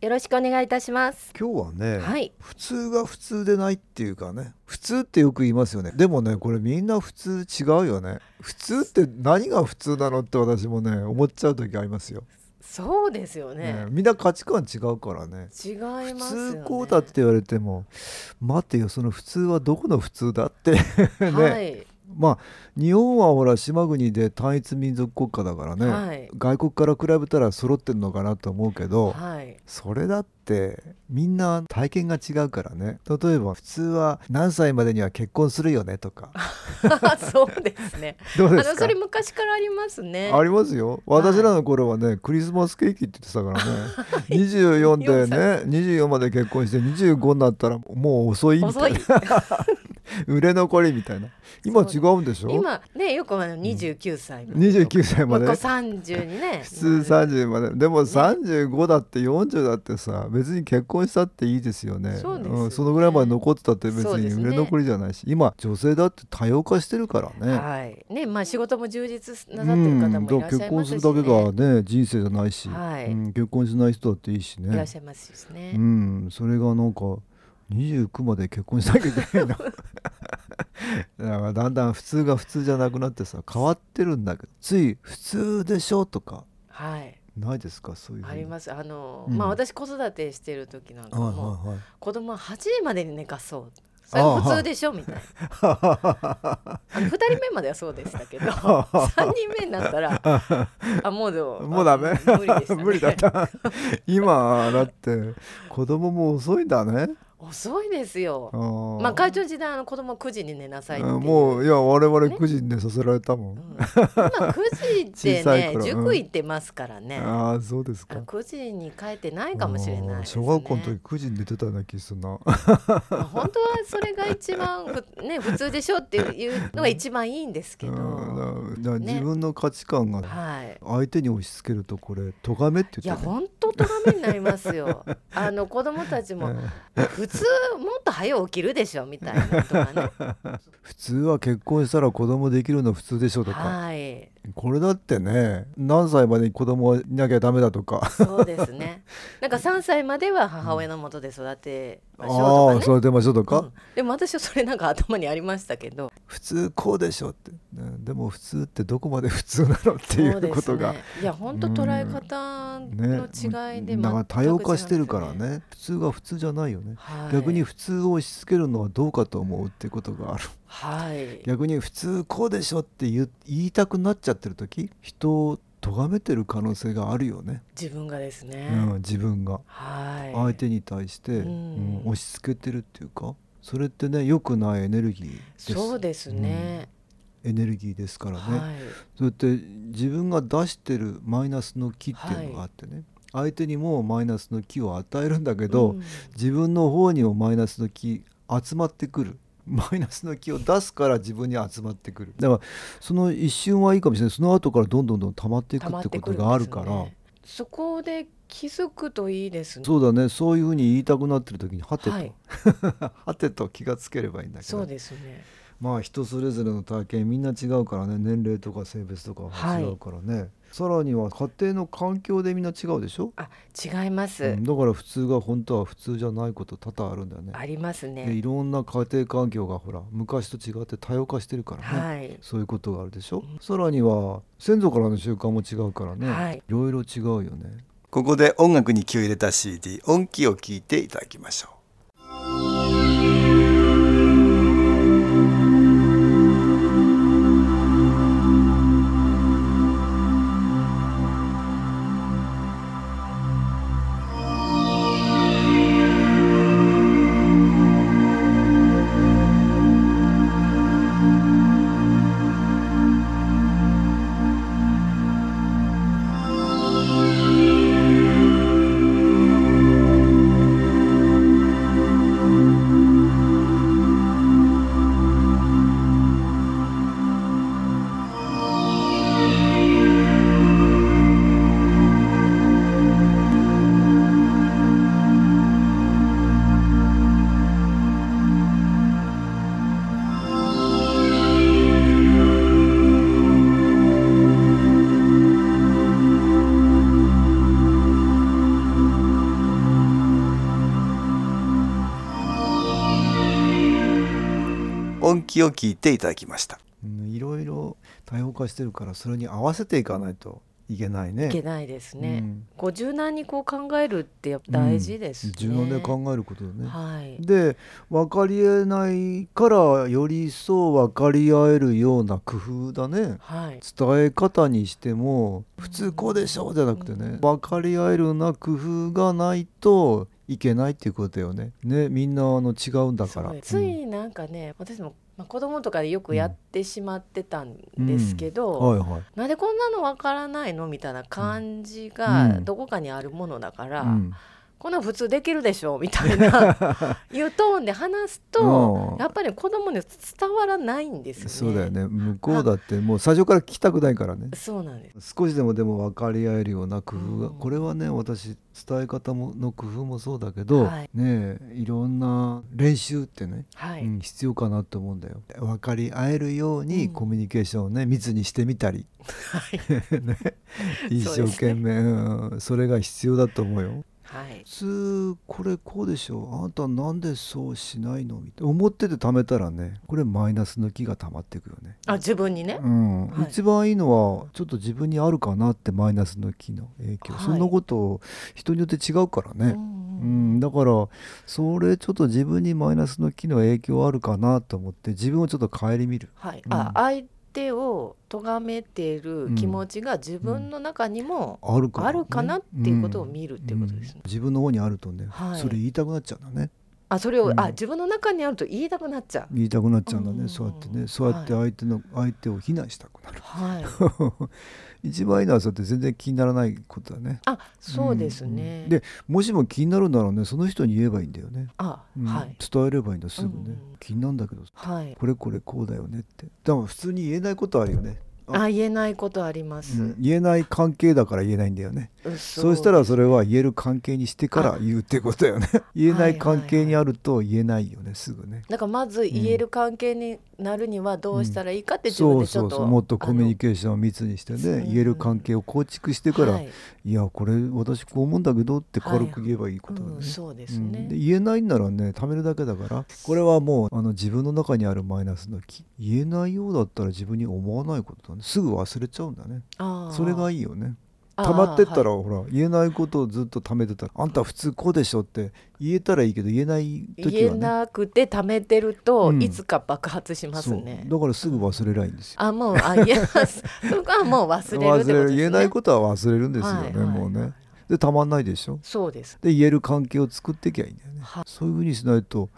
よろしくお願いいたします。今日はね、はい、普通が普通でないっていうかね普通ってよく言いますよね。でもねこれみんな普通違うよね。普通って何が普通なのって私もね思っちゃう時ありますよ、そうですよね。ね。みんな価値観違うからね。違い普ますよね。通こうだって言われても待ってよその普通はどこの普通だって。ね、はい、まあ日本はほら島国で単一民族国家だからね、はい。外国から比べたら揃ってるのかなと思うけど、はい、それだってみんな体験が違うからね。例えば普通は何歳までには結婚するよねとか。そうですね。どうですか？あのそれ昔からありますね。ありますよ。私らの頃はね、クリスマスケーキって言ってたからね。24でね24まで結婚して25になったらもう遅いみたいな。売れ残りみたいな。今違うんでしょ？今ねよくあの二十九歳まで。29歳まで？もう三十にね。普通30まで。でも35だって40だってさ別に結婚したっていいですよね。そうですよね。ん、そのぐらいまで残ってたって別に売れ残りじゃないし、今女性だって多様化してるからね。はい、ねまあ仕事も充実なさってる方もいらっしゃいますし、ね。うん、結婚するだけがね人生じゃないし、はい。うん、結婚しない人だっていいしいらっねしゃいますしね。うん、それがなんか29まで結婚しなきゃいけないの？だからだんだん普通が普通じゃなくなってさ変わってるんだけどつい「普通でしょ」とかはい。ないですか？そういうあります。あの、うん。まあ私子育てしてる時なんかはいも、はいはい。子供は8時までに寝かそう。それも普通でしょみたいな。あの2人目まではそうでしたけど 3人目になったらあもうでももうダメ？あ無理でした、ね、無理だった。今だって子供も遅いんだね遅いですよ。あー。まあ会長時代あの子供9時に寝なさいっていう。うんもういや我々ね。9時に寝させられたもん、うん。今9時ってね 塾行ってますからね、ああそうですあか9時に帰ってないかもしれないです、ね、小学校の時9時に寝てたような気するな。まあ本当はそれが一番ふね 普通でしょっていうのが一番いいんですけど、う自分の価値観がはい。相手に押し付けるとこれ咎めっていや言ってね本当とがめになりますよ。あの子供たちも普通もっと早起きるでしょみたいなとかね。普通は結婚したら子供できるの普通でしょとかはい、これだってね何歳までに子供はいなきゃダメだとか。そうですね。なんか3歳までは母親のもとで育てましょうあとかね。あ育てましょうとか、うん。でも私はそれなんか頭にありましたけど。普通こうでしょって、ねでも普通ってどこまで普通なのっていそうことが。ね、いや本当捉え方の違いでだから多様化してるからね。普通が普通じゃないよね、はい、逆に普通を押し付けるのはどうかと思うっていうことがあるはい。逆に普通こうでしょって言いたくなっちゃってる時人を咎めてる可能性があるよね、自分がですね、うん、自分が。はい。相手に対して、うん。うん押し付けてるっていうかそれってね良くないエネルギーです。そうですね、エネルギーですからね、はい。そうやって自分が出してるマイナスの気っていうのがあってね、相手にもマイナスの気を与えるんだけど、うん。自分の方にもマイナスの気集まってくるマイナスの気を出すから自分に集まってくる。だからその一瞬はいいかもしれない。その後からどんどんどん溜まっていくってことがあるから、ねそこで気づくといいですね。そうだね。そういうふうに言いたくなってる時にはてと、はい。はてと気がつければいいんだけど。そうですね。まあ人それぞれの体験みんな違うからね。年齢とか性別とかは違うからね、さらには家庭の環境でみんな違うでしょ、あ違います、うんだから普通が本当は普通じゃないこと多々あるんだよね。ありますでいねろんな家庭環境がほら昔と違って多様化してるからね、はい。そういうことがあるでしょ、さらには先祖からの習慣も違うからね、はい。いろいろ違うよね。ここで音楽に気を入れた CD 音気を聞いていただきましょう気を聞いていただきましたいろいろ多様化してるからそれに合わせていかないといけないね。いけないですね。うん、こう柔軟にこう考えるってやっぱ大事です、ねうん、柔軟で考えることだね。はい、で分かりえないからより一層分かり合えるような工夫だね。はい、伝え方にしても普通こうでしょうじゃなくてね、うん、分かり合えるような工夫がないといけないっていうことだよね。ねみんなあの違うんだから。ついなんかね、私もまあ、子供とかでよくやってしまってたんですけど、うん。はいはい、なんでこんなのわからないのみたいな感じがどこかにあるものだから、うんこんな普通できるでしょみたいな いうトーンで話すとやっぱり子供に伝わらないんですよね。そうだよね。向こうだってもう最初から聞きたくないからね。そうなんです。少しでもでも分かり合えるような工夫が、うん、これはね私伝え方もの工夫もそうだけど、はい、ねいろんな練習ってね、はい、うん、必要かなと思うんだよ。分かり合えるようにコミュニケーションをね密にしてみたり、ね、一生懸命、ね、うん、それが必要だと思うよ。はい、普通これこうでしょ。うあなたなんでそうしないの？みたいな。思ってて貯めたらねこれマイナスの気が溜まっていくよね。あ自分にね、うん。はい、一番いいのはちょっと自分にあるかなってマイナスの気の影響、はい、そんなこと人によって違うからね、うん、うん、だからそれちょっと自分にマイナスの気の影響あるかなと思って自分をちょっと顧みる、はい、うん、あ相手を咎めている気持ちが自分の中にもあるかなっていうことを見るっていうことです、ね、自分の方にあるとね、はい、それ言いたくなっちゃうんだね。あそれを、うん、あ自分の中にあると言いたくなっちゃう。言いたくなっちゃうんだね、うん、そうやってね。そうやって相手の、はい、相手を非難したくなる、はい、一番いいのはそうやって全然気にならないことだね。あそうですね、うん、でもしも気になるならね。その人に言えばいいんだよね。あ、はい、伝えればいいんだすぐね、気になるんだけど、はい、これこれこうだよねって。でも普通に言えないことあるよね。あ言えないことあります、うん、言えない関係だから言えないんだよねそうしたらそれは言える関係にしてから言うってことだよね。言えない関係にあると言えないよね、すぐね。だからまず言える関係になるにはどうしたらいいかって自分でちょっと、そうそうそうもっとコミュニケーションを密にしてね言える関係を構築してから、はい、いやこれ私こう思うんだけどって軽く言えばいいことだね、はい。うん、そうですね、で言えないんならね貯めるだけだからこれはもうあの自分の中にあるマイナスの気。言えないようだったら自分に思わないことだね。すぐ忘れちゃうんだね。それがいいよね溜まってったら、ほら言えないことをずっと溜めてたらあんた普通こうでしょって言えたらいいけど言えない時は、ね、言えなくて溜めてると、いつか爆発しますね。だからすぐ忘れないんですよ、あもうあ言えますそこはもう忘れる、ね、忘れる言えないことは忘れるんですよね、はいはい、もうね。でたまんないでしょ？そうです。で言える関係を作っていけばいいんだよね、はい、そういうふうにしないと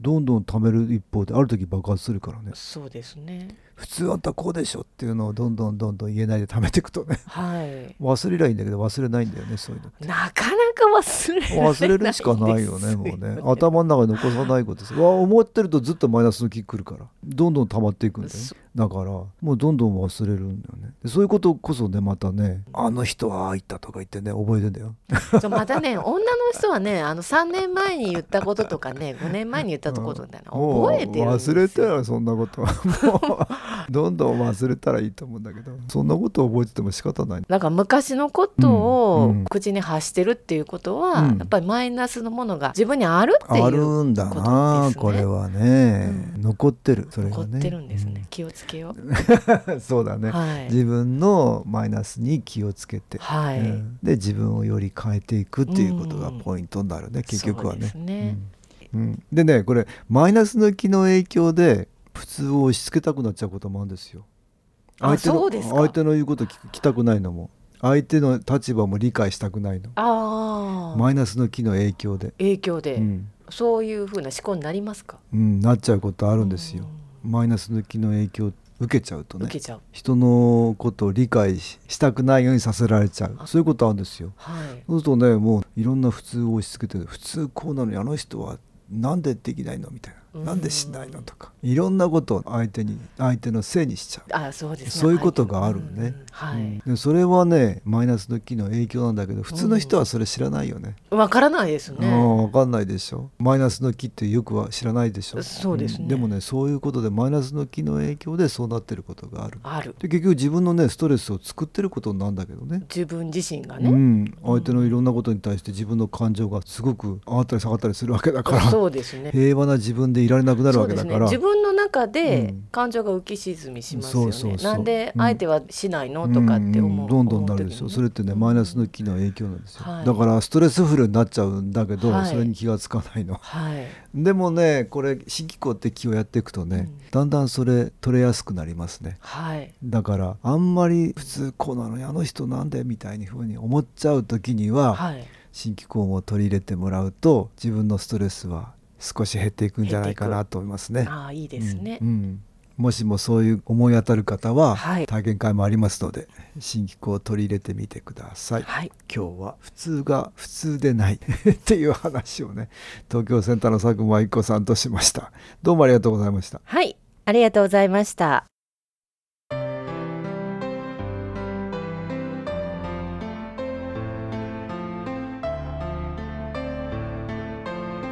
どんどん貯める一方である時爆発するからね。そうですね。普通あんたこうでしょっていうのをどんどんどんどん言えないで貯めていくとね、はい、忘れりゃいいんだけど忘れないんだよねそういうのなかなか忘れ忘れるしかないよねもうね。頭の中に残さないことです。わ思ってるとずっとマイナスの気くるから。どんどん溜まっていくんだよね。だからもうどんどん忘れるんだよね。そういうことこそねまたねあの人はああ言ったとか言ってね覚えてんだよ。またね女の人はねあの3年前に言ったこととかね 5年前に言ったことみたいな覚えてるんですよ。忘れてよそんなこと。はもうどんどん忘れたらいいと思うんだけど。そんなことを覚えてても仕方ない。なんか昔のことを口に発してるっていうことは、うん、やっぱりマイナスのものが自分にあるっていうあるんだなこれはね、うん、残ってる。それがね。残ってるんですね、気をつけよう。そうだね、はい、自分のマイナスに気をつけて、はい、で自分をより変えていくっていうことがポイントになるね、結局はね。ね。うん、でねこれマイナスの気の影響で普通を押し付けたくなっちゃうこともあるんですよ。相手の相手の言うこと聞きたくないのも。相手の立場も理解したくないの。あマイナスの気の影響で。影響で、うん、そういうふうな思考になりますか、うん、なっちゃうことあるんですよ、マイナスの気の影響受けちゃうとね人のことを理解したくないようにさせられちゃう。そういうことあるんですよ、はい、そうするとねもういろんな普通を押し付けて普通こうなのにあの人はなんでできないの？みたいななんでしないのとか。いろんなことを相手に相手のせいにしちゃう。あそうです、ね、そういうことがあるね、はい、でそれはねマイナスの気の影響なんだけど普通の人はそれ知らないよね。わ、からないですね。わかんないでしょ。マイナスの気ってよくは知らないでしょ。そうですね、でもねそういうことでマイナスの気の影響でそうなってることがある。ある。で結局自分のねストレスを作ってることなんだけどね。自分自身がね、うん、相手のいろんなことに対して自分の感情がすごく上がったり下がったりするわけだから。そうですね。平和な自分ででいられなくなるわけだから、ね、自分の中で感情が浮き沈みしますよね、なんで相手はしないの、とかって思う、どんどんなるんですよ。それってねマイナスの機能影響なんですよ、はい、だからストレスフルになっちゃうんだけど、はい、それに気がつかないの、はい、でもねこれ新機構って気をやっていくとね、うん、だんだんそれ取れやすくなりますね、はい、だからあんまり普通こうなのにあの人なんでみたいにふうに思っちゃう時には、はい新機構も取り入れてもらうと自分のストレスは少し減っていくんじゃないかなと思いますね。あいいですね、うん、うん、もしもそういう思い当たる方は、はい、体験会もありますので新機構を取り入れてみてください、はい、今日は普通が普通でない っていう話をね東京センターの佐久間一子さんとしました。どうもありがとうございました。はい。ありがとうございました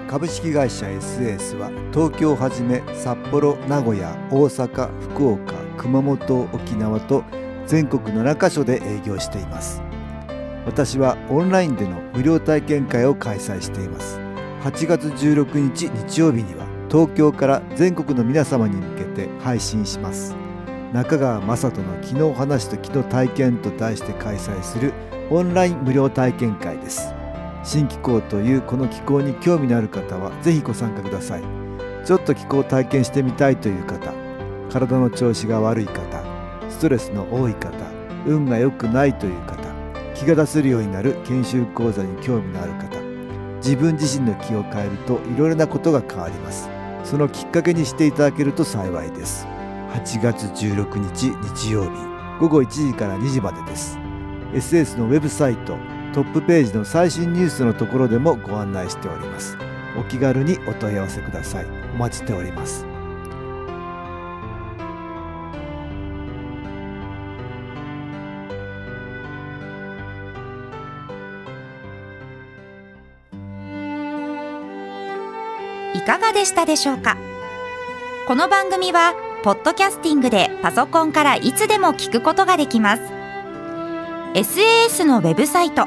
株式会社 SS は東京をはじめ札幌名古屋大阪福岡熊本沖縄と全国7カ所で営業しています。私はオンラインでの無料体験会を開催しています。8月16日日曜日には東京から全国の皆様に向けて配信します。中川雅人の昨日話と昨日体験と題して開催するオンライン無料体験会です。新気候というこの気候に興味のある方は是非ご参加ください。ちょっと気候を体験してみたいという方体の調子が悪い方ストレスの多い方運が良くないという方気が出せるようになる研修講座に興味のある方自分自身の気を変えるといろいろなことが変わります。そのきっかけにしていただけると幸いです。8月16日日曜日午後1時から2時までです。SS のウェブサイトトップページの最新ニュースのところでもご案内しております。お気軽にお問い合わせください。お待ちしております。いかがでしたでしょうか？この番組はポッドキャスティングでパソコンからいつでも聞くことができます。SAS のウェブサイト